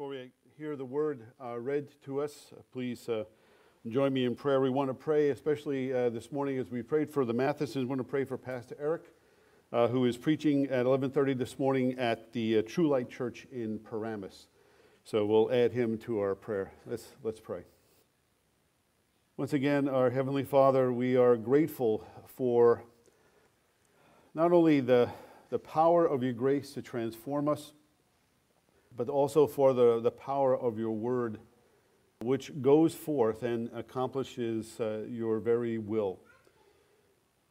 Before we hear the word uh, read to us, please uh, join me in prayer. We want to pray, especially uh, this morning as we prayed for the Mathesons. We want to pray for Pastor Eric, uh, who is preaching at 11:30 this morning at the uh, True Light Church in Paramus. So we'll add him to our prayer. Let's let's pray. Once again, our heavenly Father, we are grateful for not only the the power of your grace to transform us but also for the, the power of your word, which goes forth and accomplishes uh, your very will.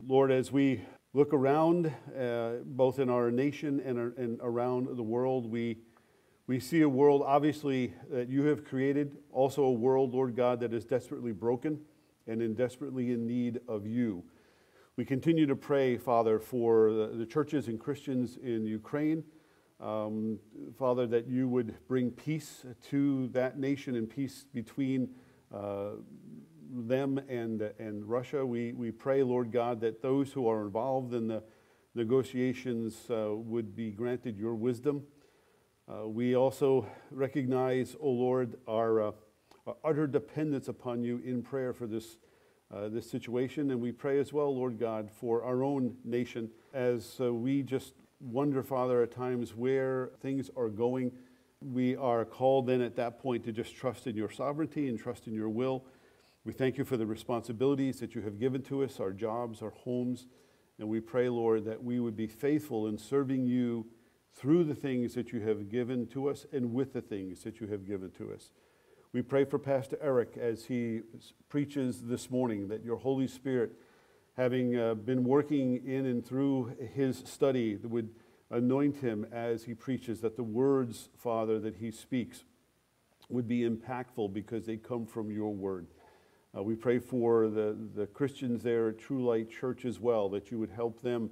Lord, as we look around, uh, both in our nation and, uh, and around the world, we, we see a world, obviously, that you have created, also a world, Lord God, that is desperately broken and in desperately in need of you. We continue to pray, Father, for the, the churches and Christians in Ukraine um, Father, that you would bring peace to that nation and peace between uh, them and, and Russia. We, we pray, Lord God, that those who are involved in the negotiations uh, would be granted your wisdom. Uh, we also recognize, O oh Lord, our, uh, our, utter dependence upon you in prayer for this, uh, this situation. And we pray as well, Lord God, for our own nation as uh, we just wonder, Father, at times where things are going. We are called then at that point to just trust in your sovereignty and trust in your will. We thank you for the responsibilities that you have given to us, our jobs, our homes. And we pray, Lord, that we would be faithful in serving you through the things that you have given to us and with the things that you have given to us. We pray for Pastor Eric as he preaches this morning that your Holy Spirit having uh, been working in and through his study, that would anoint him as he preaches, that the words, Father, that he speaks would be impactful because they come from your word. Uh, we pray for the, the Christians there at True Light Church as well, that you would help them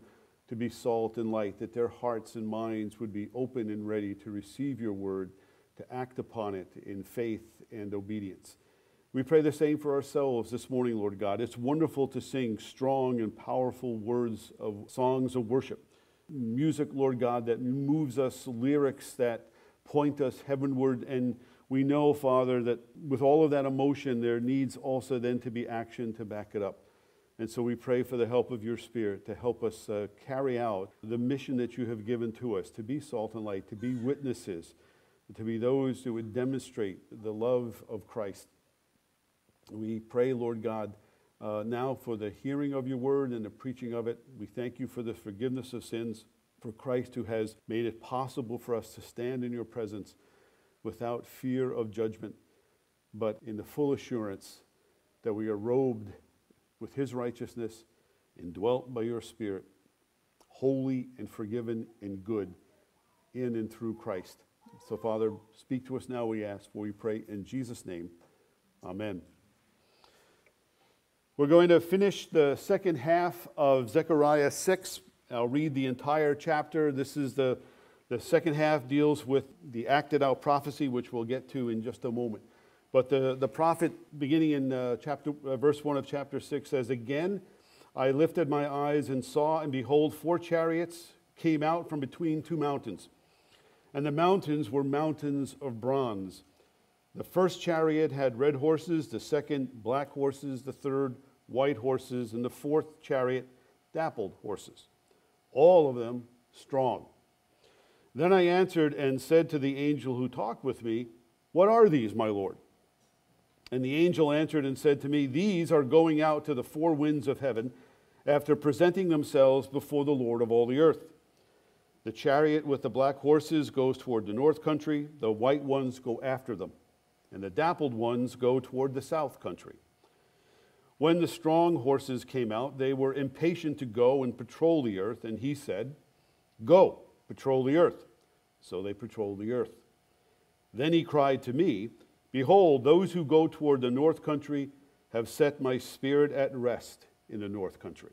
to be salt and light, that their hearts and minds would be open and ready to receive your word, to act upon it in faith and obedience. We pray the same for ourselves this morning, Lord God. It's wonderful to sing strong and powerful words of songs of worship. Music, Lord God, that moves us, lyrics that point us heavenward. And we know, Father, that with all of that emotion, there needs also then to be action to back it up. And so we pray for the help of your Spirit to help us uh, carry out the mission that you have given to us to be salt and light, to be witnesses, to be those who would demonstrate the love of Christ. We pray, Lord God, uh, now for the hearing of your word and the preaching of it. We thank you for the forgiveness of sins, for Christ who has made it possible for us to stand in your presence without fear of judgment, but in the full assurance that we are robed with his righteousness, indwelt by your Spirit, holy and forgiven and good in and through Christ. So, Father, speak to us now, we ask, for we pray in Jesus' name. Amen. We're going to finish the second half of Zechariah 6. I'll read the entire chapter. This is the, the second half deals with the acted out prophecy, which we'll get to in just a moment. But the, the prophet, beginning in uh, chapter, uh, verse 1 of chapter 6, says, Again, I lifted my eyes and saw, and behold, four chariots came out from between two mountains. And the mountains were mountains of bronze. The first chariot had red horses, the second, black horses, the third, white horses, and the fourth chariot, dappled horses, all of them strong. Then I answered and said to the angel who talked with me, What are these, my Lord? And the angel answered and said to me, These are going out to the four winds of heaven after presenting themselves before the Lord of all the earth. The chariot with the black horses goes toward the north country, the white ones go after them, and the dappled ones go toward the south country. When the strong horses came out, they were impatient to go and patrol the earth, and he said, Go, patrol the earth. So they patrolled the earth. Then he cried to me, Behold, those who go toward the north country have set my spirit at rest in the north country.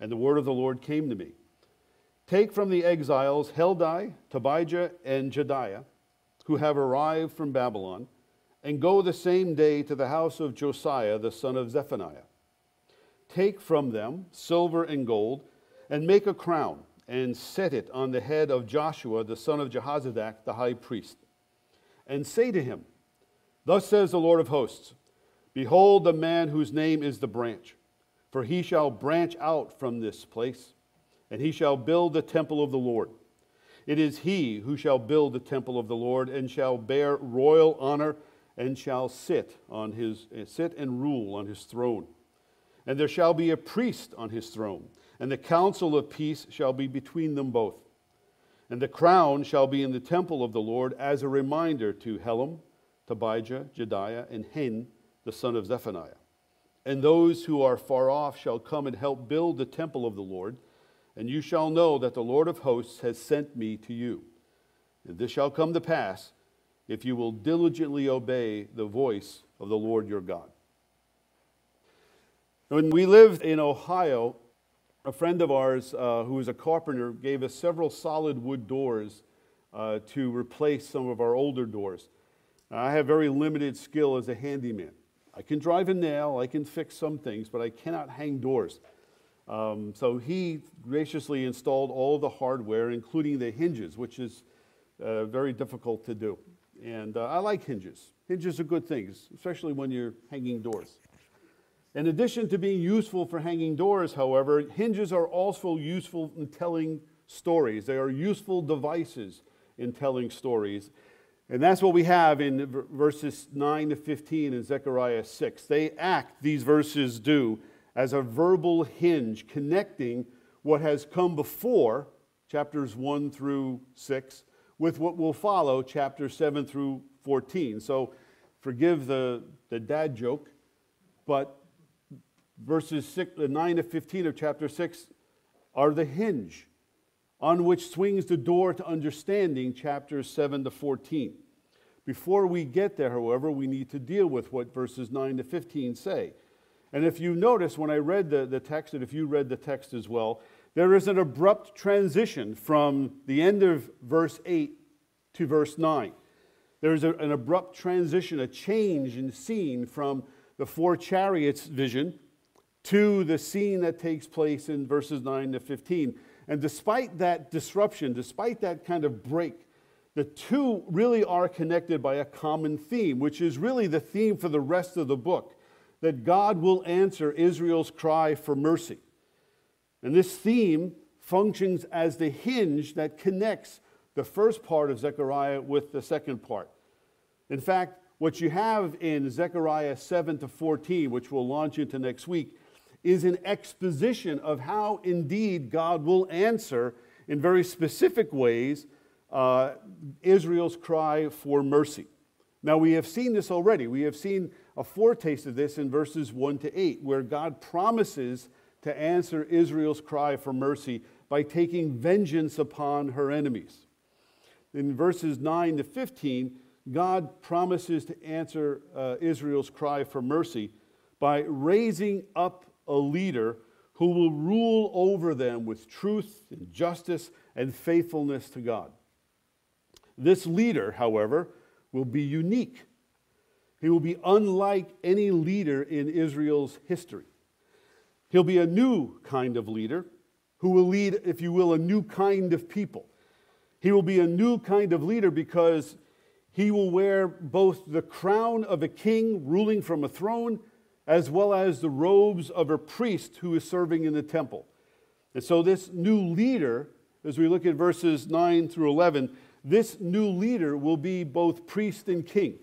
And the word of the Lord came to me Take from the exiles Heldai, Tobijah, and Jedaiah, who have arrived from Babylon and go the same day to the house of Josiah the son of Zephaniah. Take from them silver and gold, and make a crown, and set it on the head of Joshua the son of Jehozadak the high priest. and say to him, Thus says the Lord of hosts Behold, the man whose name is the branch, for he shall branch out from this place, and he shall build the temple of the Lord. It is he who shall build the temple of the Lord, and shall bear royal honor, and shall sit on his eh, sit and rule on his throne. And there shall be a priest on his throne, and the counsel of peace shall be between them both. And the crown shall be in the temple of the Lord as a reminder to Helem, Tobijah, Jedaiah, and Hen, the son of Zephaniah. And those who are far off shall come and help build the temple of the Lord, and you shall know that the Lord of hosts has sent me to you. And this shall come to pass if you will diligently obey the voice of the Lord your God. When we lived in Ohio, a friend of ours uh, who was a carpenter gave us several solid wood doors uh, to replace some of our older doors. I have very limited skill as a handyman. I can drive a nail, I can fix some things, but I cannot hang doors. Um, so he graciously installed all the hardware, including the hinges, which is uh, very difficult to do. And uh, I like hinges. Hinges are good things, especially when you're hanging doors. In addition to being useful for hanging doors, however, hinges are also useful in telling stories. They are useful devices in telling stories. And that's what we have in verses 9 to 15 in Zechariah 6. They act, these verses do, as a verbal hinge connecting what has come before, chapters 1 through 6, with what will follow, chapters 7 through 14. So forgive the, the dad joke, but verses six, uh, 9 to 15 of chapter 6 are the hinge on which swings the door to understanding chapters 7 to 14. Before we get there, however, we need to deal with what verses 9 to 15 say. And if you notice, when I read the, the text, and if you read the text as well, there is an abrupt transition from the end of verse 8 to verse 9. There's a, an abrupt transition, a change in scene from the four chariots vision to the scene that takes place in verses 9 to 15. And despite that disruption, despite that kind of break, the two really are connected by a common theme, which is really the theme for the rest of the book that God will answer Israel's cry for mercy. And this theme functions as the hinge that connects the first part of Zechariah with the second part. In fact, what you have in Zechariah 7 to 14, which we'll launch into next week, is an exposition of how indeed God will answer in very specific ways uh, Israel's cry for mercy. Now, we have seen this already. We have seen a foretaste of this in verses 1 to 8, where God promises to answer Israel's cry for mercy by taking vengeance upon her enemies. In verses 9 to 15, God promises to answer uh, Israel's cry for mercy by raising up a leader who will rule over them with truth and justice and faithfulness to God. This leader, however, will be unique. He will be unlike any leader in Israel's history. He'll be a new kind of leader who will lead, if you will, a new kind of people. He will be a new kind of leader because he will wear both the crown of a king ruling from a throne as well as the robes of a priest who is serving in the temple. And so, this new leader, as we look at verses 9 through 11, this new leader will be both priest and king.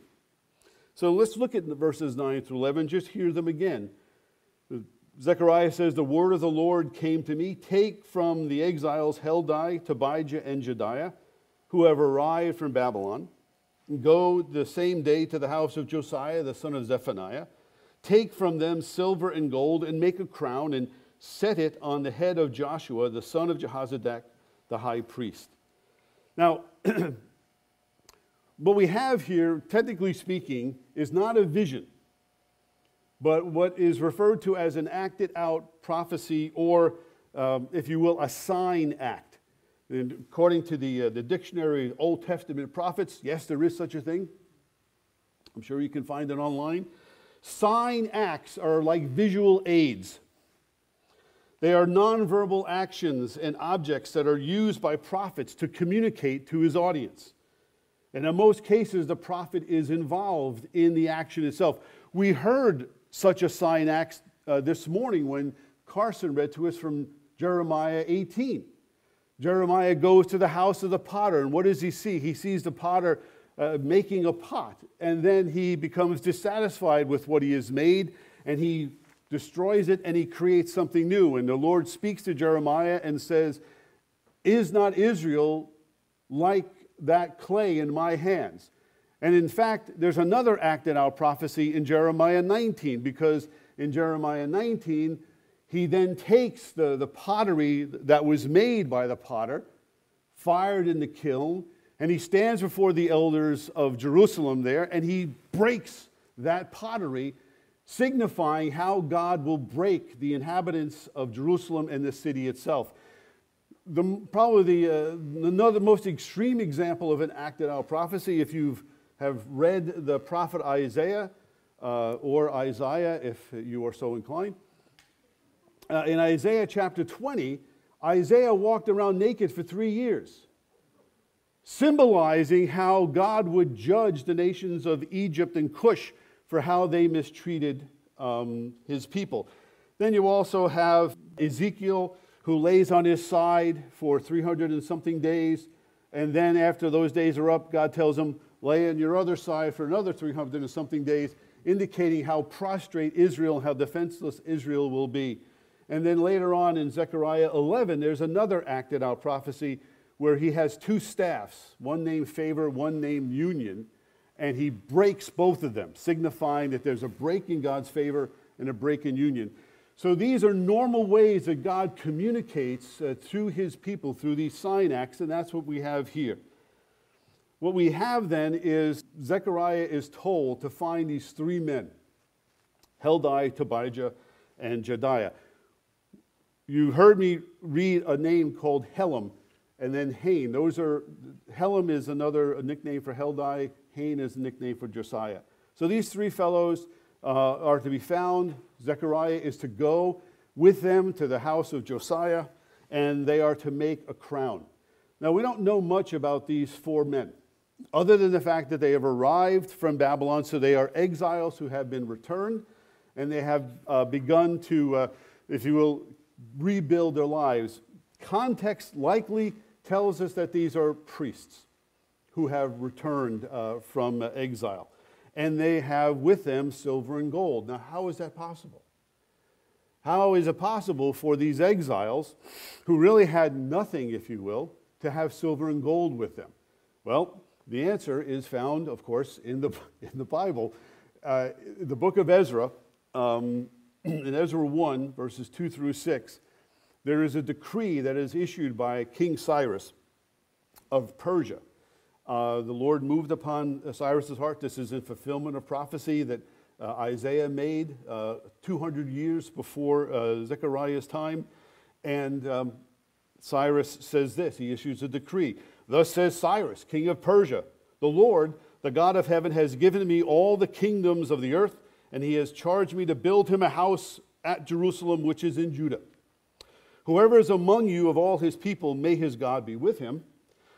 So, let's look at verses 9 through 11, just hear them again. Zechariah says, The word of the Lord came to me. Take from the exiles Heldai, Tobijah, and Jedaiah, who have arrived from Babylon, go the same day to the house of Josiah, the son of Zephaniah. Take from them silver and gold and make a crown and set it on the head of Joshua, the son of Jehozadak, the high priest. Now, what we have here, technically speaking, is not a vision, but what is referred to as an acted out prophecy or, um, if you will, a sign act. And according to the, uh, the dictionary, Old Testament prophets, yes, there is such a thing. I'm sure you can find it online. Sign acts are like visual aids. They are nonverbal actions and objects that are used by prophets to communicate to his audience. And in most cases, the prophet is involved in the action itself. We heard such a sign acts uh, this morning when Carson read to us from Jeremiah 18. Jeremiah goes to the house of the potter, and what does he see? He sees the potter uh, making a pot, and then he becomes dissatisfied with what he has made, and he destroys it and he creates something new. And the Lord speaks to Jeremiah and says, Is not Israel like that clay in my hands? And in fact, there's another acted out prophecy in Jeremiah 19, because in Jeremiah 19, he then takes the, the pottery that was made by the potter, fired in the kiln, and he stands before the elders of Jerusalem there, and he breaks that pottery, signifying how God will break the inhabitants of Jerusalem and the city itself. The, probably the, uh, another most extreme example of an acted out prophecy, if you've have read the prophet Isaiah uh, or Isaiah, if you are so inclined. Uh, in Isaiah chapter 20, Isaiah walked around naked for three years, symbolizing how God would judge the nations of Egypt and Cush for how they mistreated um, his people. Then you also have Ezekiel, who lays on his side for 300 and something days. And then after those days are up, God tells him, lay on your other side for another 300 and something days, indicating how prostrate Israel, how defenseless Israel will be. And then later on in Zechariah 11, there's another acted out prophecy where he has two staffs, one named favor, one named union, and he breaks both of them, signifying that there's a break in God's favor and a break in union. So these are normal ways that God communicates uh, through his people, through these sign acts, and that's what we have here. What we have then is Zechariah is told to find these three men Heldai, Tobijah, and Jedaiah. You heard me read a name called Helem and then Hain. Those are, Helem is another nickname for Heldai, Hain is a nickname for Josiah. So these three fellows uh, are to be found. Zechariah is to go with them to the house of Josiah, and they are to make a crown. Now, we don't know much about these four men other than the fact that they have arrived from Babylon. So they are exiles who have been returned, and they have uh, begun to, uh, if you will, rebuild their lives. Context likely tells us that these are priests who have returned uh, from exile, and they have with them silver and gold. Now, how is that possible? How is it possible for these exiles, who really had nothing, if you will, to have silver and gold with them? Well, the answer is found, of course, in the, in the Bible. Uh, the book of Ezra, um, in Ezra 1, verses 2 through 6, there is a decree that is issued by King Cyrus of Persia. Uh, the Lord moved upon Cyrus's heart. This is in fulfillment of prophecy that uh, Isaiah made uh, 200 years before uh, Zechariah's time. And um, Cyrus says this he issues a decree Thus says Cyrus, king of Persia The Lord, the God of heaven, has given me all the kingdoms of the earth, and he has charged me to build him a house at Jerusalem, which is in Judah. Whoever is among you of all his people, may his God be with him.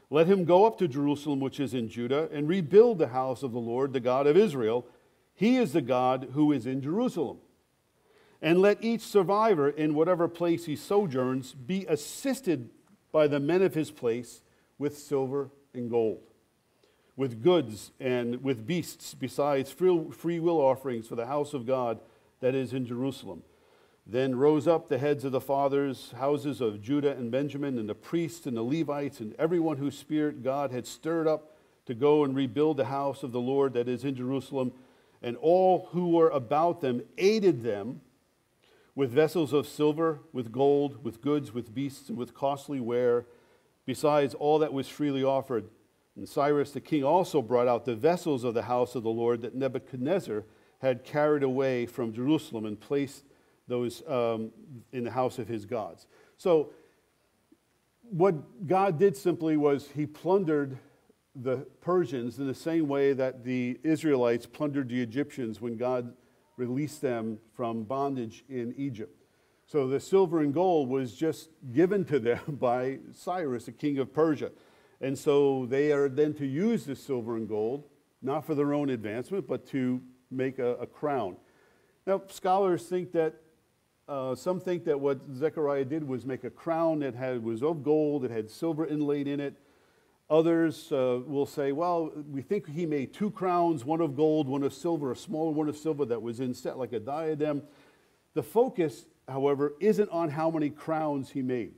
Let him go up to Jerusalem, which is in Judah, and rebuild the house of the Lord, the God of Israel. He is the God who is in Jerusalem. And let each survivor in whatever place he sojourns be assisted by the men of his place with silver and gold, with goods and with beasts, besides free will offerings for the house of God that is in Jerusalem. Then rose up the heads of the fathers' houses of Judah and Benjamin, and the priests and the Levites, and everyone whose spirit God had stirred up to go and rebuild the house of the Lord that is in Jerusalem. And all who were about them aided them with vessels of silver, with gold, with goods, with beasts, and with costly ware besides all that was freely offered. And Cyrus the king also brought out the vessels of the house of the Lord that Nebuchadnezzar had carried away from Jerusalem and placed those um, in the house of his gods. So, what God did simply was he plundered the Persians in the same way that the Israelites plundered the Egyptians when God released them from bondage in Egypt. So the silver and gold was just given to them by Cyrus, the king of Persia. And so they are then to use this silver and gold, not for their own advancement, but to make a, a crown. Now, scholars think that, uh, some think that what Zechariah did was make a crown that had, was of gold, it had silver inlaid in it. Others uh, will say, well, we think he made two crowns, one of gold, one of silver, a smaller one of silver that was inset like a diadem. The focus, however, isn't on how many crowns he made.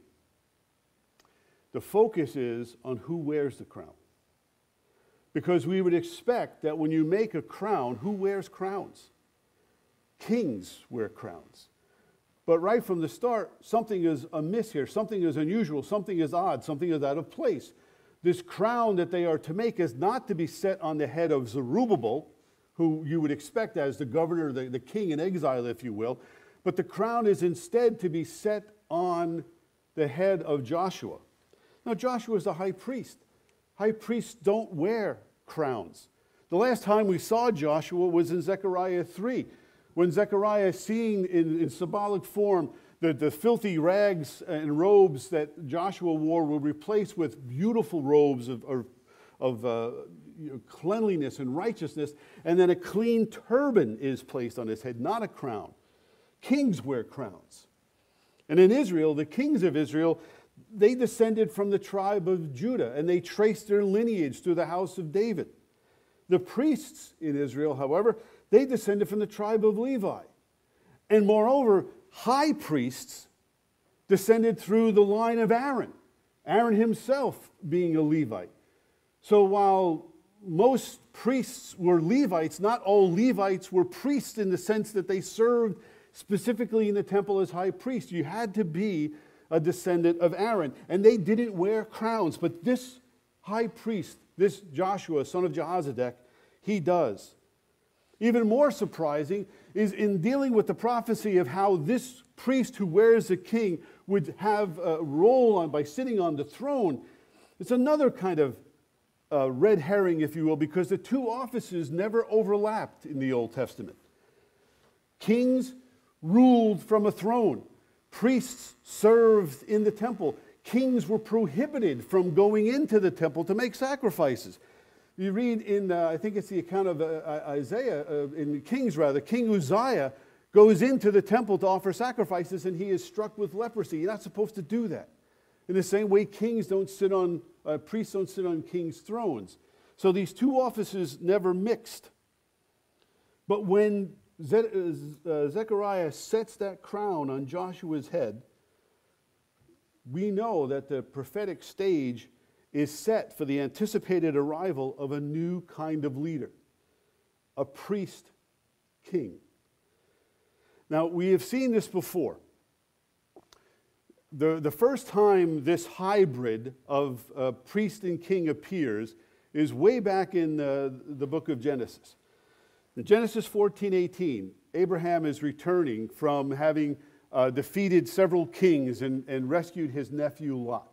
The focus is on who wears the crown. Because we would expect that when you make a crown, who wears crowns? Kings wear crowns. But right from the start, something is amiss here. Something is unusual. Something is odd. Something is out of place. This crown that they are to make is not to be set on the head of Zerubbabel, who you would expect as the governor, the, the king in exile, if you will, but the crown is instead to be set on the head of Joshua. Now, Joshua is the high priest. High priests don't wear crowns. The last time we saw Joshua was in Zechariah 3, when Zechariah, seeing in, in symbolic form the, the filthy rags and robes that Joshua wore, were replaced with beautiful robes of, of, of uh, you know, cleanliness and righteousness, and then a clean turban is placed on his head, not a crown. Kings wear crowns. And in Israel, the kings of Israel they descended from the tribe of Judah and they traced their lineage through the house of David. The priests in Israel, however, they descended from the tribe of Levi. And moreover, high priests descended through the line of Aaron, Aaron himself being a Levite. So while most priests were Levites, not all Levites were priests in the sense that they served specifically in the temple as high priest. You had to be a descendant of Aaron. And they didn't wear crowns, but this high priest, this Joshua, son of Jehozadak, he does. Even more surprising is in dealing with the prophecy of how this priest who wears a king would have a role on by sitting on the throne. It's another kind of uh, red herring, if you will, because the two offices never overlapped in the Old Testament. Kings ruled from a throne. Priests served in the temple. Kings were prohibited from going into the temple to make sacrifices. You read in, uh, I think it's the account of uh, Isaiah, uh, in Kings rather, King Uzziah goes into the temple to offer sacrifices and he is struck with leprosy. You're not supposed to do that. In the same way, kings don't sit on, uh, priests don't sit on kings' thrones. So these two offices never mixed. But when Zechariah sets that crown on Joshua's head, we know that the prophetic stage is set for the anticipated arrival of a new kind of leader, a priest king. Now, we have seen this before. The, the first time this hybrid of uh, priest and king appears is way back in uh, the book of Genesis. In Genesis 14 18, Abraham is returning from having uh, defeated several kings and, and rescued his nephew Lot.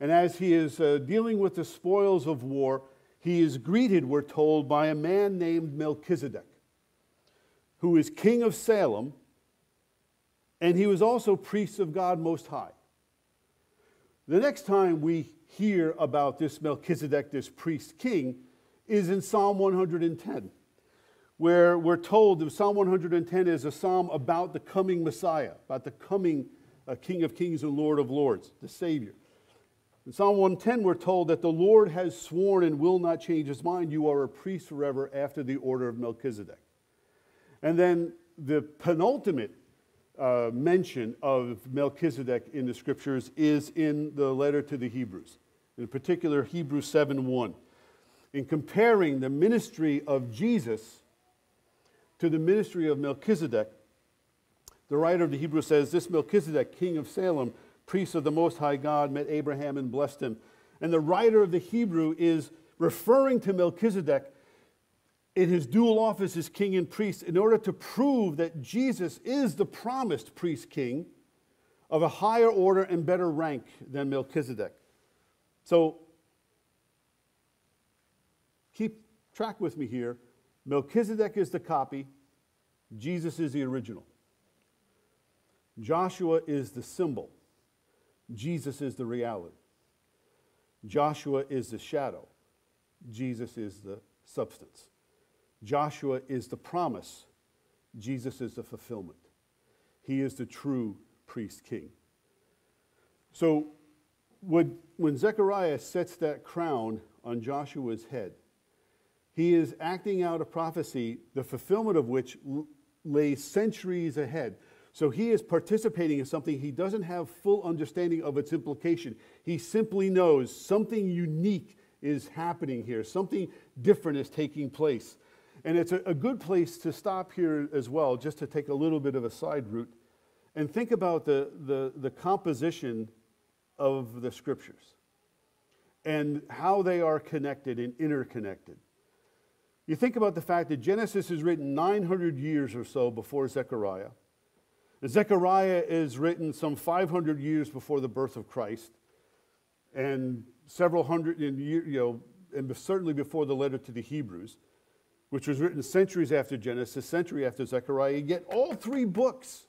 And as he is uh, dealing with the spoils of war, he is greeted, we're told, by a man named Melchizedek, who is king of Salem, and he was also priest of God Most High. The next time we hear about this Melchizedek, this priest king, is in Psalm 110 where we're told that Psalm 110 is a psalm about the coming Messiah, about the coming uh, King of Kings and Lord of Lords, the Savior. In Psalm 110, we're told that the Lord has sworn and will not change his mind. You are a priest forever after the order of Melchizedek. And then the penultimate uh, mention of Melchizedek in the scriptures is in the letter to the Hebrews, in particular, Hebrews 7 1. In comparing the ministry of Jesus to the ministry of Melchizedek, the writer of the Hebrew says, This Melchizedek, king of Salem, priest of the Most High God, met Abraham and blessed him. And the writer of the Hebrew is referring to Melchizedek in his dual office as king and priest in order to prove that Jesus is the promised priest king of a higher order and better rank than Melchizedek. So keep track with me here. Melchizedek is the copy, Jesus is the original. Joshua is the symbol, Jesus is the reality. Joshua is the shadow, Jesus is the substance. Joshua is the promise, Jesus is the fulfillment. He is the true priest king. So when, Zechariah sets that crown on Joshua's head, he is acting out a prophecy, the fulfillment of which l- lay centuries ahead. So he is participating in something he doesn't have full understanding of its implication. He simply knows something unique is happening here, something different is taking place. And it's a, a good place to stop here as well, just to take a little bit of a side route and think about the, the, the composition of the scriptures and how they are connected and interconnected. You think about the fact that Genesis is written 900 years or so before Zechariah. Zechariah is written some 500 years before the birth of Christ, and several hundred, you know, and certainly before the letter to the Hebrews, which was written centuries after Genesis, century after Zechariah. Yet all three books,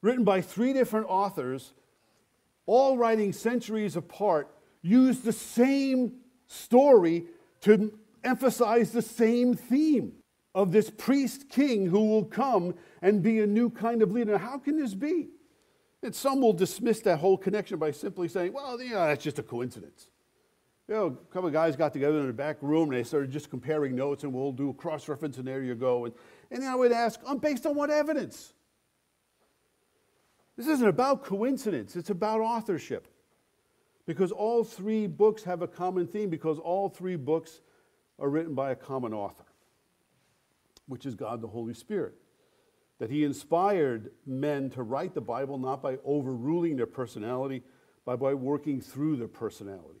written by three different authors, all writing centuries apart, use the same story to emphasize the same theme of this priest king who will come and be a new kind of leader. How can this be? And some will dismiss that whole connection by simply saying, well, you know, that's just a coincidence. You know, a couple of guys got together in the back room and they started just comparing notes and we'll do a cross reference and there you go. And, and I would ask, um, based on what evidence? This isn't about coincidence, it's about authorship. Because all three books have a common theme, because all three books are written by a common author, which is God the Holy Spirit. That He inspired men to write the Bible not by overruling their personality, but by working through their personality.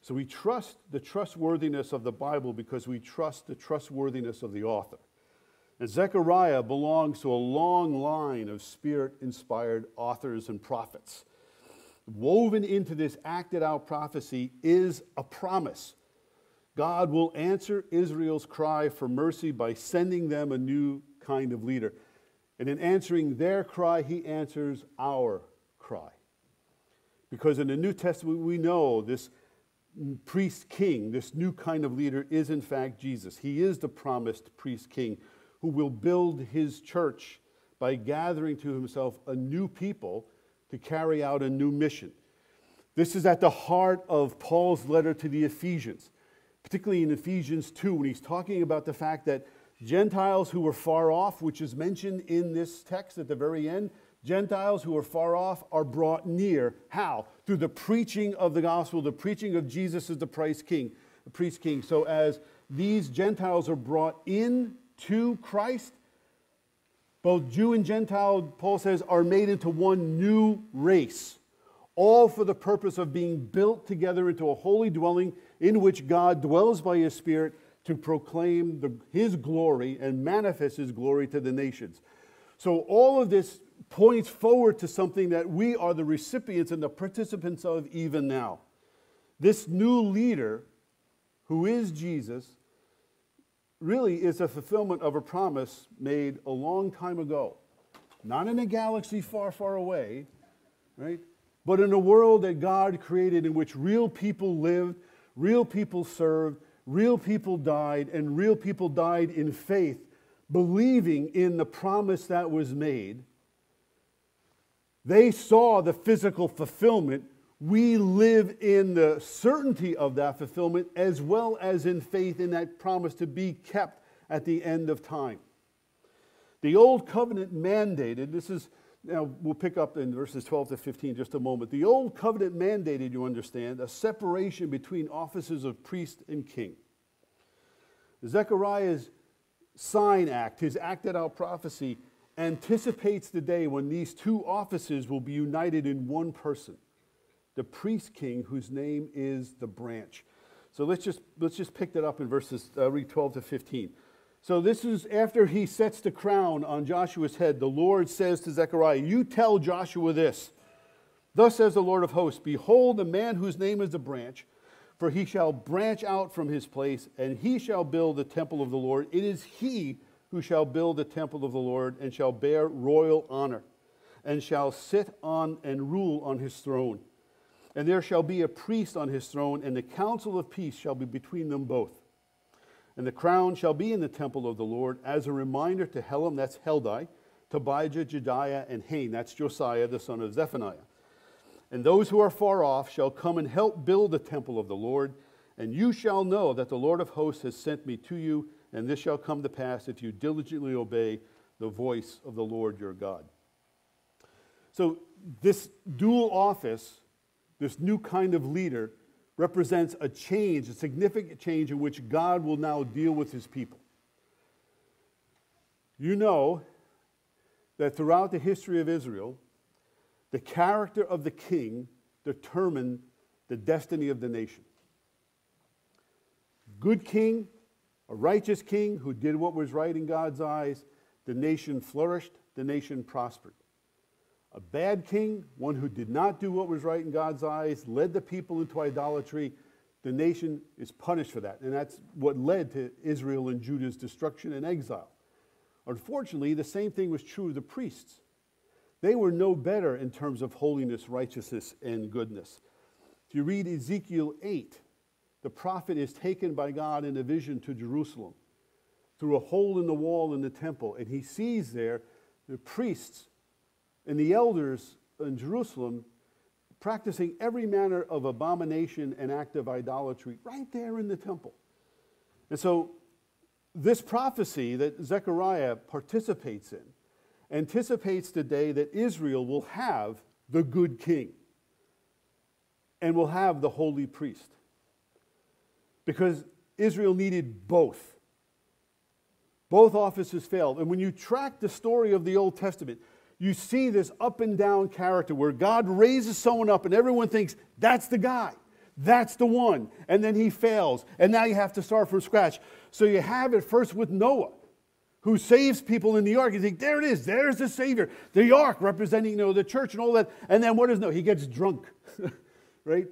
So we trust the trustworthiness of the Bible because we trust the trustworthiness of the author. And Zechariah belongs to a long line of spirit inspired authors and prophets. Woven into this acted out prophecy is a promise. God will answer Israel's cry for mercy by sending them a new kind of leader. And in answering their cry, he answers our cry. Because in the New Testament, we know this priest king, this new kind of leader, is in fact Jesus. He is the promised priest king who will build his church by gathering to himself a new people to carry out a new mission. This is at the heart of Paul's letter to the Ephesians, particularly in Ephesians 2, when he's talking about the fact that Gentiles who were far off, which is mentioned in this text at the very end, Gentiles who are far off are brought near. How? Through the preaching of the gospel, the preaching of Jesus as the priest king, the priest king. So as these Gentiles are brought in to Christ, both Jew and Gentile, Paul says, are made into one new race, all for the purpose of being built together into a holy dwelling in which God dwells by his Spirit to proclaim the, his glory and manifest his glory to the nations. So, all of this points forward to something that we are the recipients and the participants of even now. This new leader, who is Jesus, really is a fulfillment of a promise made a long time ago. Not in a galaxy far, far away, right? But in a world that God created in which real people lived, real people served, real people died, and real people died in faith, believing in the promise that was made. They saw the physical fulfillment we live in the certainty of that fulfillment as well as in faith in that promise to be kept at the end of time. The old covenant mandated, this is, now we'll pick up in verses 12 to 15 just a moment. The old covenant mandated, you understand, a separation between offices of priest and king. Zechariah's sign act, his acted out prophecy, anticipates the day when these two offices will be united in one person the priest king whose name is the branch. So let's just, let's just pick that up in verses uh, read 12 to 15. So this is after he sets the crown on Joshua's head. The Lord says to Zechariah, You tell Joshua this. Thus says the Lord of hosts Behold, the man whose name is the branch, for he shall branch out from his place, and he shall build the temple of the Lord. It is he who shall build the temple of the Lord, and shall bear royal honor, and shall sit on and rule on his throne and there shall be a priest on his throne, and the counsel of peace shall be between them both. And the crown shall be in the temple of the Lord as a reminder to Helem, that's Heldai, Tobijah, Jedaiah, and Hain, that's Josiah, the son of Zephaniah. And those who are far off shall come and help build the temple of the Lord, and you shall know that the Lord of hosts has sent me to you, and this shall come to pass if you diligently obey the voice of the Lord your God. So, this dual office this new kind of leader represents a change, a significant change in which God will now deal with his people. You know that throughout the history of Israel, the character of the king determined the destiny of the nation. Good king, a righteous king who did what was right in God's eyes, the nation flourished, the nation prospered. A bad king, one who did not do what was right in God's eyes, led the people into idolatry. The nation is punished for that. And that's what led to Israel and Judah's destruction and exile. Unfortunately, the same thing was true of the priests. They were no better in terms of holiness, righteousness, and goodness. If you read Ezekiel 8, the prophet is taken by God in a vision to Jerusalem through a hole in the wall in the temple, and he sees there the priests and the elders in Jerusalem practicing every manner of abomination and act of idolatry right there in the temple. And so, this prophecy that Zechariah participates in anticipates the day that Israel will have the good king and will have the holy priest. Because Israel needed both. Both offices failed. And when you track the story of the Old Testament, you see this up and down character where God raises someone up and everyone thinks that's the guy. That's the one. And then he fails. And now you have to start from scratch. So you have it first with Noah, who saves people in the ark. You think, there it is. There's the Savior. The ark representing you know, the church and all that. And then what does Noah? He gets drunk, right?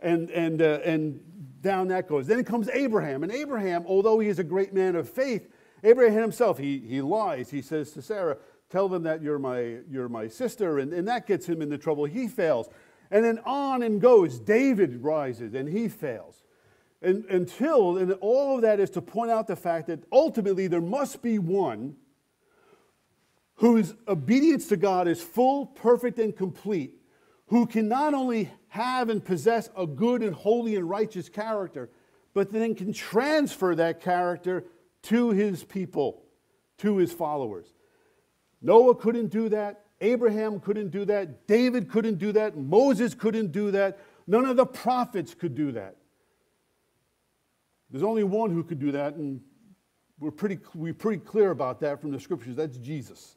And, and, uh, and down that goes. Then it comes Abraham. And Abraham, although he is a great man of faith, Abraham himself, he, he lies. He says to Sarah, tell them that you're my, you're my sister, and, and that gets him into trouble. He fails. And then on and goes. David rises and he fails. And, until, and all of that is to point out the fact that ultimately there must be one whose obedience to God is full, perfect, and complete, who can not only have and possess a good and holy and righteous character, but then can transfer that character to his people, to his followers. Noah couldn't do that. Abraham couldn't do that. David couldn't do that. Moses couldn't do that. None of the prophets could do that. There's only one who could do that, and we're pretty, we're pretty clear about that from the scriptures. That's Jesus.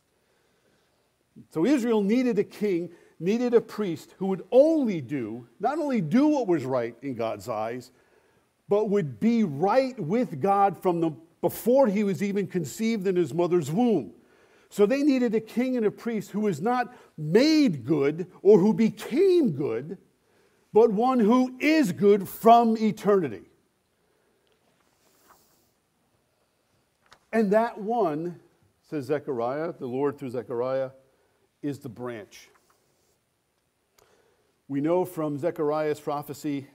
So Israel needed a king, needed a priest who would only do, not only do what was right in God's eyes, but would be right with God from the before he was even conceived in his mother's womb. So they needed a king and a priest who was not made good or who became good, but one who is good from eternity. And that one, says Zechariah, the Lord through Zechariah, is the branch. We know from Zechariah's prophecy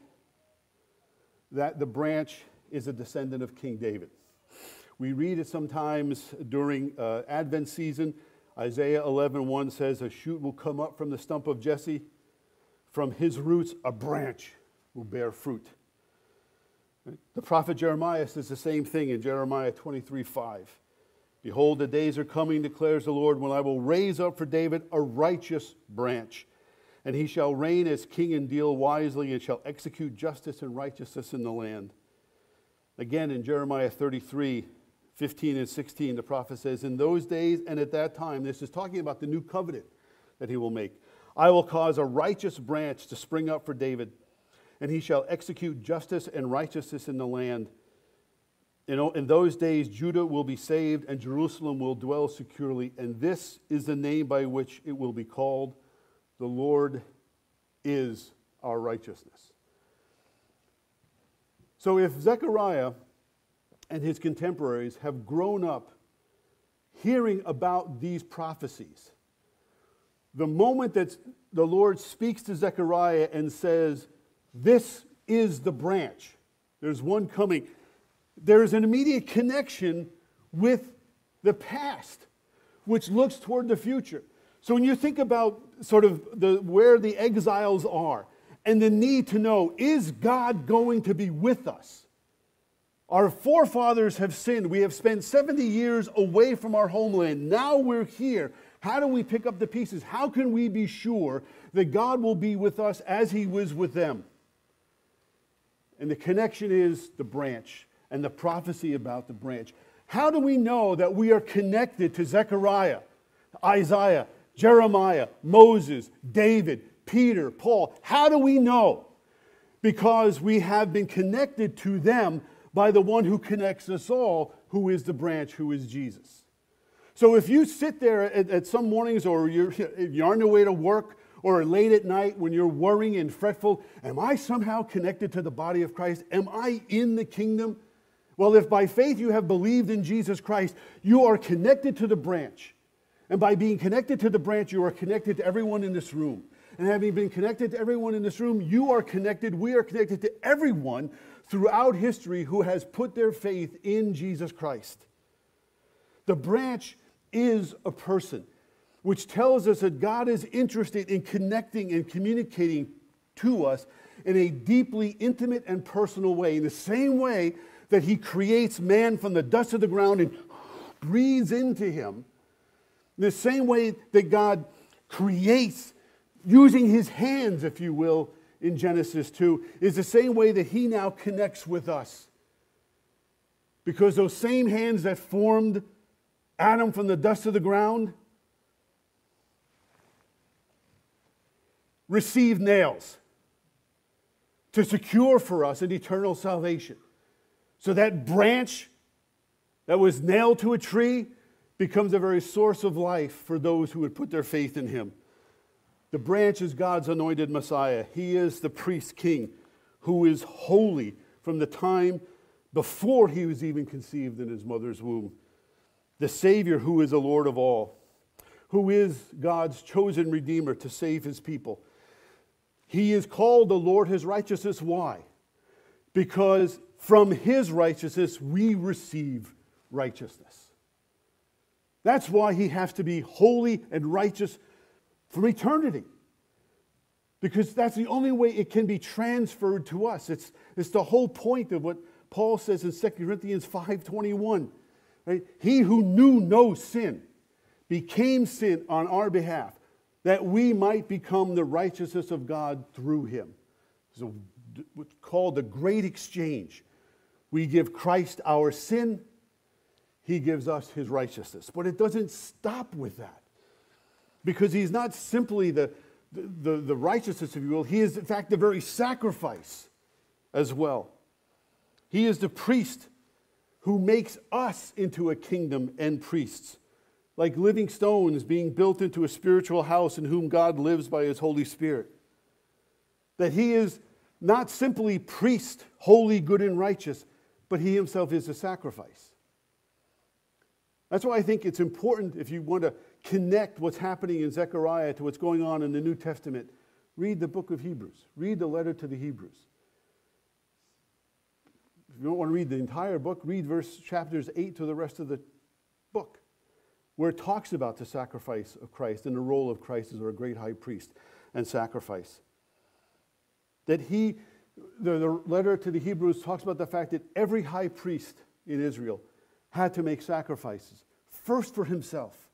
that the branch is a descendant of King David. We read it sometimes during uh, Advent season. Isaiah 11:1 says, "A shoot will come up from the stump of Jesse; from his roots a branch will bear fruit." The prophet Jeremiah says the same thing in Jeremiah 23:5. Behold, the days are coming, declares the Lord, when I will raise up for David a righteous branch, and he shall reign as king and deal wisely, and shall execute justice and righteousness in the land. Again, in Jeremiah 33, 15 and 16, the prophet says, In those days and at that time, this is talking about the new covenant that he will make. I will cause a righteous branch to spring up for David, and he shall execute justice and righteousness in the land. in those days, Judah will be saved, and Jerusalem will dwell securely. And this is the name by which it will be called The Lord is our righteousness. So if Zechariah and his contemporaries have grown up hearing about these prophecies. The moment that the Lord speaks to Zechariah and says, This is the branch. There's one coming. There's an immediate connection with the past, which looks toward the future. So when you think about sort of the, where the exiles are and the need to know, is God going to be with us? Our forefathers have sinned. We have spent 70 years away from our homeland. Now we're here. How do we pick up the pieces? How can we be sure that God will be with us as He was with them? And the connection is the branch and the prophecy about the branch. How do we know that we are connected to Zechariah, Isaiah, Jeremiah, Moses, David, Peter, Paul? How do we know? Because we have been connected to them by the one who connects us all, who is the branch, who is Jesus. So if you sit there at, at some mornings or you're, you're on your way to work or late at night when you're worrying and fretful, am I somehow connected to the body of Christ? Am I in the kingdom? Well, if by faith you have believed in Jesus Christ, you are connected to the branch. And by being connected to the branch, you are connected to everyone in this room. And having been connected to everyone in this room, you are connected, we are connected to everyone throughout history who has put their faith in Jesus Christ. The branch is a person, which tells us that God is interested in connecting and communicating to us in a deeply intimate and personal way, in the same way that He creates man from the dust of the ground and breathes into him, in the same way that God creates using His hands, if you will, in Genesis 2 is the same way that he now connects with us. Because those same hands that formed Adam from the dust of the ground received nails to secure for us an eternal salvation. So that branch that was nailed to a tree becomes a very source of life for those who would put their faith in him. The branch is God's anointed Messiah. He is the priest king who is holy from the time before he was even conceived in his mother's womb. The Savior who is the Lord of all, who is God's chosen Redeemer to save his people. He is called the Lord his righteousness. Why? Because from his righteousness we receive righteousness. That's why he has to be holy and righteous from eternity. Because that's the only way it can be transferred to us. It's, it's the whole point of what Paul says in 2 Corinthians 5.21. Right? He who knew no sin became sin on our behalf, that we might become the righteousness of God through him. So what's called the great exchange. We give Christ our sin, he gives us his righteousness. But it doesn't stop with that because he's not simply the, the, the, righteousness, if you will, he is, in fact, the very sacrifice as well. He is the priest who makes us into a kingdom and priests, like living stones being built into a spiritual house in whom God lives by his Holy Spirit. That he is not simply priest, holy, good, and righteous, but he himself is a sacrifice. That's why I think it's important if you want to connect what's happening in Zechariah to what's going on in the New Testament, read the book of Hebrews. Read the letter to the Hebrews. If you don't want to read the entire book, read verse chapters 8 to the rest of the book, where it talks about the sacrifice of Christ and the role of Christ as our great high priest and sacrifice. That he, the, the letter to the Hebrews talks about the fact that every high priest in Israel had to make sacrifices, first for himself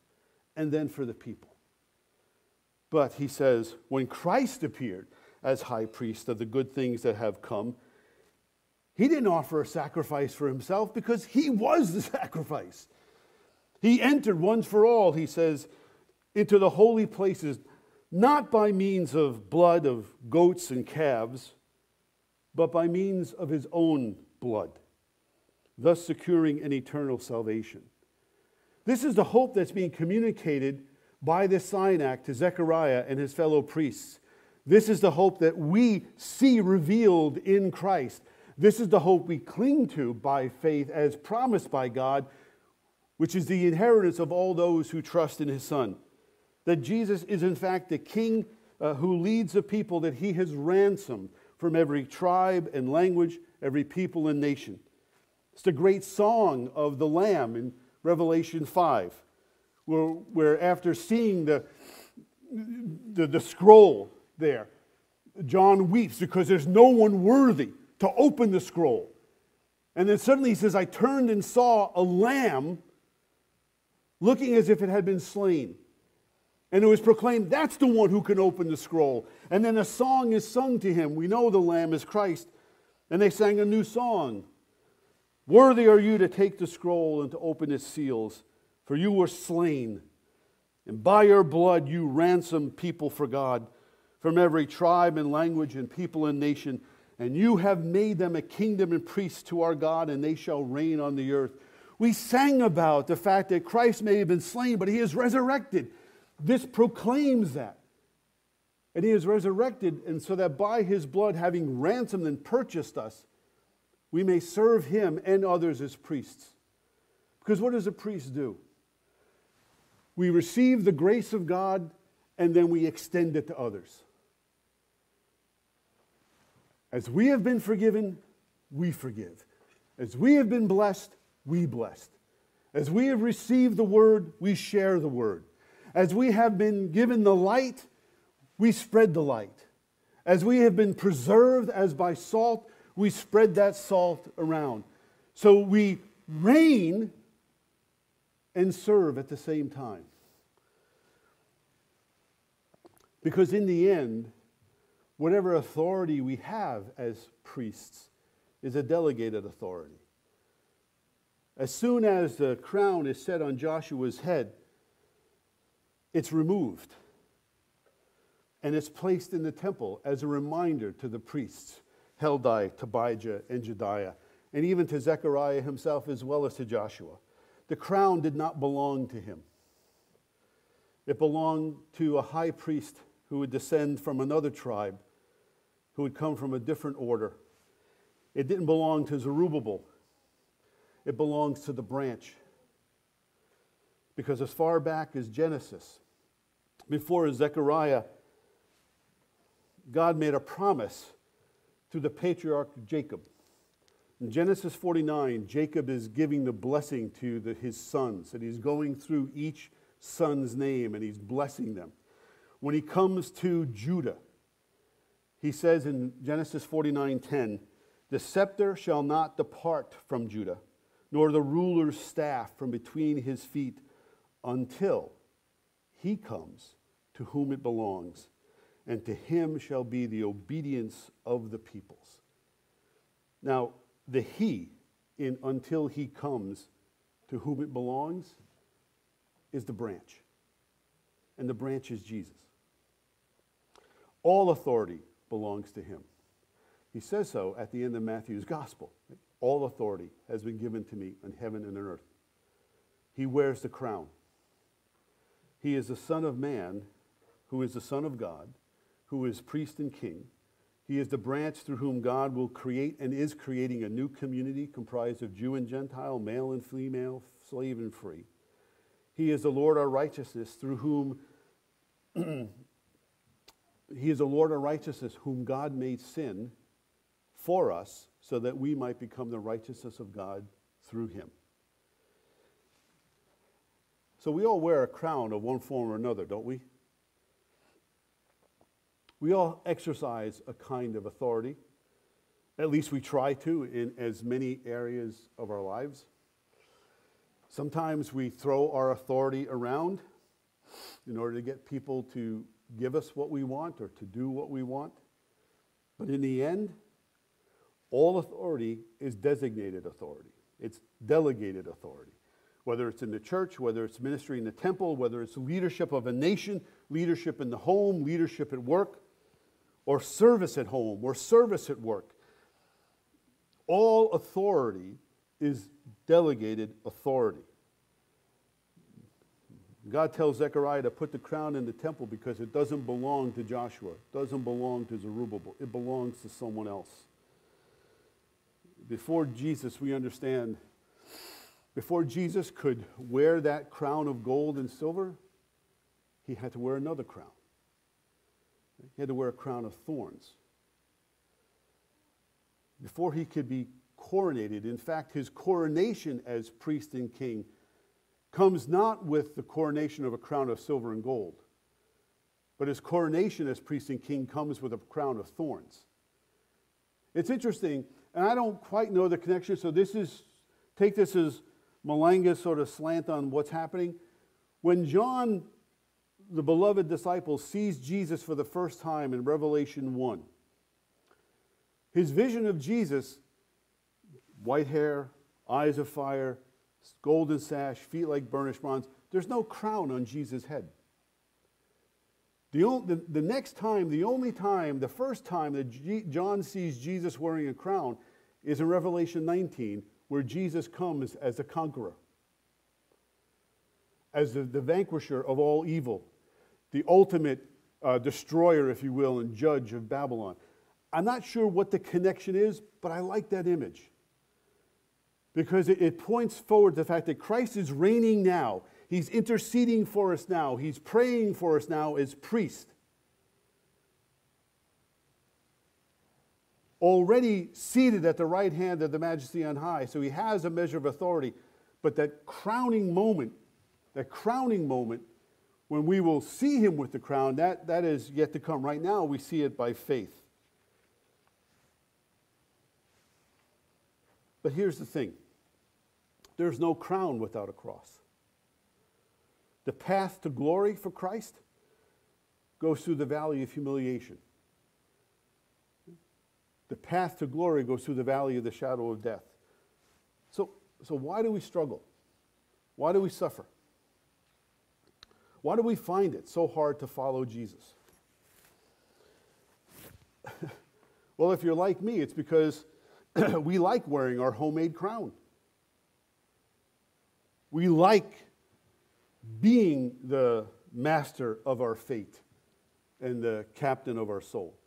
and then for the people. But he says, when Christ appeared as high priest of the good things that have come, he didn't offer a sacrifice for himself because he was the sacrifice. He entered once for all, he says, into the holy places, not by means of blood of goats and calves, but by means of his own blood, thus securing an eternal salvation. This is the hope that's being communicated by this sign act to Zechariah and his fellow priests. This is the hope that we see revealed in Christ. This is the hope we cling to by faith as promised by God, which is the inheritance of all those who trust in his Son. That Jesus is, in fact, the King, uh, who leads a people that he has ransomed from every tribe and language, every people and nation. It's the great song of the Lamb in Revelation 5, where, where after seeing the, the, the scroll there, John weeps because there's no one worthy to open the scroll. And then suddenly he says, I turned and saw a lamb looking as if it had been slain. And it was proclaimed, that's the one who can open the scroll. And then a song is sung to him. We know the lamb is Christ. And they sang a new song. Worthy are you to take the scroll and to open its seals, for you were slain. And by your blood you ransomed people for God from every tribe and language and people and nation. And you have made them a kingdom and priests to our God, and they shall reign on the earth. We sang about the fact that Christ may have been slain, but he is resurrected. This proclaims that. And he is resurrected, and so that by his blood, having ransomed and purchased us, we may serve him and others as priests. Because what does a priest do? We receive the grace of God and then we extend it to others. As we have been forgiven, we forgive. As we have been blessed, we blessed. As we have received the word, we share the word. As we have been given the light, we spread the light. As we have been preserved as by salt, we spread that salt around. So we reign and serve at the same time. Because in the end, whatever authority we have as priests is a delegated authority. As soon as the crown is set on Joshua's head, it's removed and it's placed in the temple as a reminder to the priests Heldai, Tobijah, and Jedaiah, and even to Zechariah himself as well as to Joshua. The crown did not belong to him. It belonged to a high priest who would descend from another tribe, who would come from a different order. It didn't belong to Zerubbabel. It belongs to the branch. Because as far back as Genesis, before Zechariah, God made a promise to the patriarch Jacob. In Genesis 49, Jacob is giving the blessing to the, his sons, and he's going through each son's name and he's blessing them. When he comes to Judah, he says in Genesis 49:10, "The scepter shall not depart from Judah, nor the ruler's staff from between his feet until he comes to whom it belongs, and to him shall be the obedience of the peoples. Now, the he in until he comes to whom it belongs is the branch. And the branch is Jesus. All authority belongs to him. He says so at the end of Matthew's gospel. All authority has been given to me on heaven and on earth. He wears the crown. He is the Son of Man who is the Son of God who is priest and king. He is the branch through whom God will create and is creating a new community comprised of Jew and Gentile, male and female, slave and free. He is the Lord our righteousness through whom He is the Lord our righteousness whom God made sin for us so that we might become the righteousness of God through him. So we all wear a crown of one form or another, don't we? We all exercise a kind of authority. At least we try to in as many areas of our lives. Sometimes we throw our authority around in order to get people to give us what we want or to do what we want. But in the end, all authority is designated authority, it's delegated authority. Whether it's in the church, whether it's ministry in the temple, whether it's leadership of a nation, leadership in the home, leadership at work, or service at home or service at work. All authority is delegated authority. God tells Zechariah to put the crown in the temple because it doesn't belong to Joshua, it doesn't belong to Zerubbabel, it belongs to someone else. Before Jesus, we understand, before Jesus could wear that crown of gold and silver, he had to wear another crown. He had to wear a crown of thorns. Before he could be coronated, in fact, his coronation as priest and king comes not with the coronation of a crown of silver and gold, but his coronation as priest and king comes with a crown of thorns. It's interesting, and I don't quite know the connection, so this is, take this as Malanga's sort of slant on what's happening. When John, the beloved disciple, sees Jesus for the first time in Revelation 1, his vision of Jesus, white hair, eyes of fire, golden sash, feet like burnished bronze, there's no crown on Jesus' head. The, only, the, the, next time, the only time, the first time that G, John sees Jesus wearing a crown is in Revelation 19, where Jesus comes as the conqueror, as the, the vanquisher of all evil, the ultimate uh, destroyer, if you will, and judge of Babylon. I'm not sure what the connection is, but I like that image because it, it points forward to the fact that Christ is reigning now. He's interceding for us now. He's praying for us now as priest. Already seated at the right hand of the majesty on high. So he has a measure of authority. But that crowning moment, that crowning moment, when we will see him with the crown, that, that is yet to come. Right now, we see it by faith. But here's the thing there's no crown without a cross. The path to glory for Christ goes through the valley of humiliation. The path to glory goes through the valley of the shadow of death. So, so why do we struggle? Why do we suffer? Why do we find it so hard to follow Jesus? well, if you're like me, it's because we like wearing our homemade crown. We like being the master of our fate and the captain of our soul.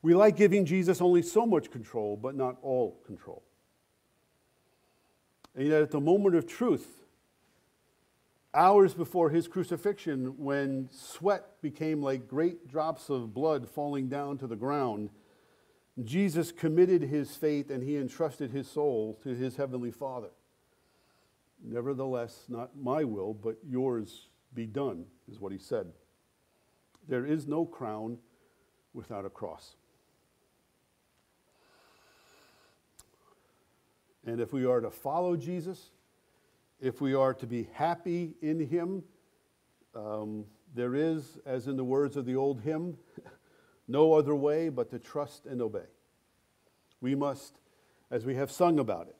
We like giving Jesus only so much control, but not all control. And yet, at the moment of truth, hours before his crucifixion, when sweat became like great drops of blood falling down to the ground, Jesus committed his faith and he entrusted his soul to his heavenly Father. Nevertheless, not my will, but yours be done, is what he said. There is no crown without a cross. And if we are to follow Jesus, if we are to be happy in him, um, there is, as in the words of the old hymn, no other way but to trust and obey. We must, as we have sung about it,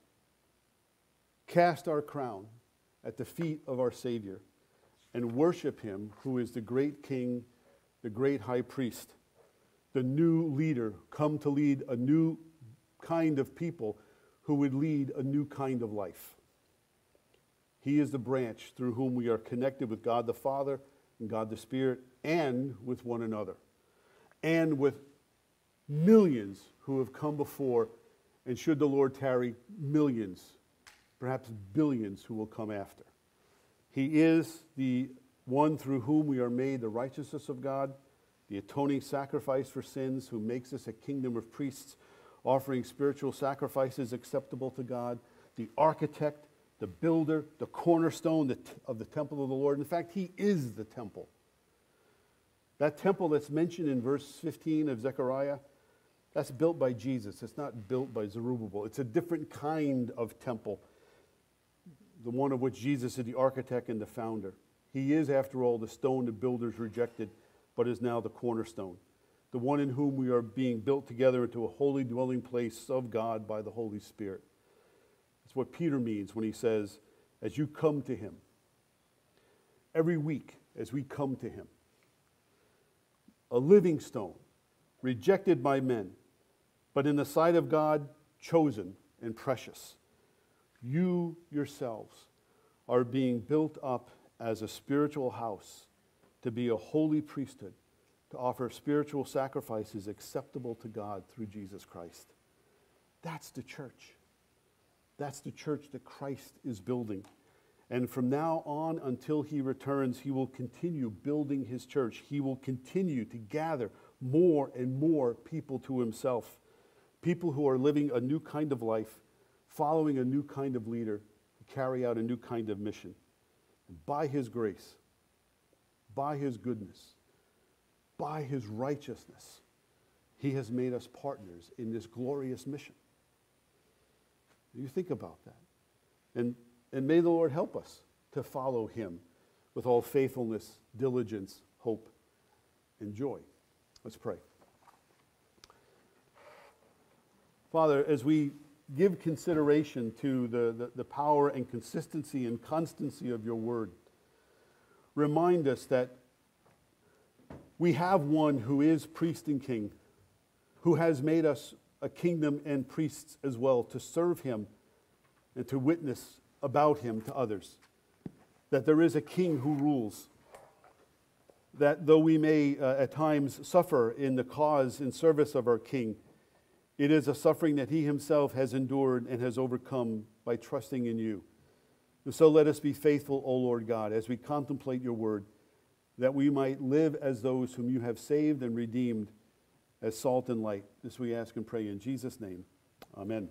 cast our crown at the feet of our Savior and worship Him who is the great King, the great high priest, the new leader, come to lead a new kind of people who would lead a new kind of life. He is the branch through whom we are connected with God the Father and God the Spirit and with one another and with millions who have come before, and should the Lord tarry, millions perhaps billions who will come after. He is the one through whom we are made the righteousness of God, the atoning sacrifice for sins, who makes us a kingdom of priests, offering spiritual sacrifices acceptable to God, the architect, the builder, the cornerstone of the temple of the Lord. In fact, he is the temple. That temple that's mentioned in verse 15 of Zechariah, that's built by Jesus. It's not built by Zerubbabel. It's a different kind of temple the one of which Jesus is the architect and the founder. He is, after all, the stone the builders rejected, but is now the cornerstone, the one in whom we are being built together into a holy dwelling place of God by the Holy Spirit. That's what Peter means when he says, as you come to him. Every week, as we come to him, a living stone, rejected by men, but in the sight of God, chosen and precious you yourselves are being built up as a spiritual house to be a holy priesthood, to offer spiritual sacrifices acceptable to God through Jesus Christ. That's the church. That's the church that Christ is building. And from now on until he returns, he will continue building his church. He will continue to gather more and more people to himself. People who are living a new kind of life, following a new kind of leader, carry out a new kind of mission. And by his grace, by his goodness, by his righteousness, he has made us partners in this glorious mission. You think about that. And, and may the Lord help us to follow him with all faithfulness, diligence, hope, and joy. Let's pray. Father, as we give consideration to the, the, the, power and consistency and constancy of your word, remind us that we have one who is priest and king, who has made us a kingdom and priests as well to serve him and to witness about him to others. That there is a king who rules. That though we may uh, at times suffer in the cause and service of our king, it is a suffering that he himself has endured and has overcome by trusting in you. And so let us be faithful, O Lord God, as we contemplate your word, that we might live as those whom you have saved and redeemed as salt and light. This we ask and pray in Jesus' name. Amen.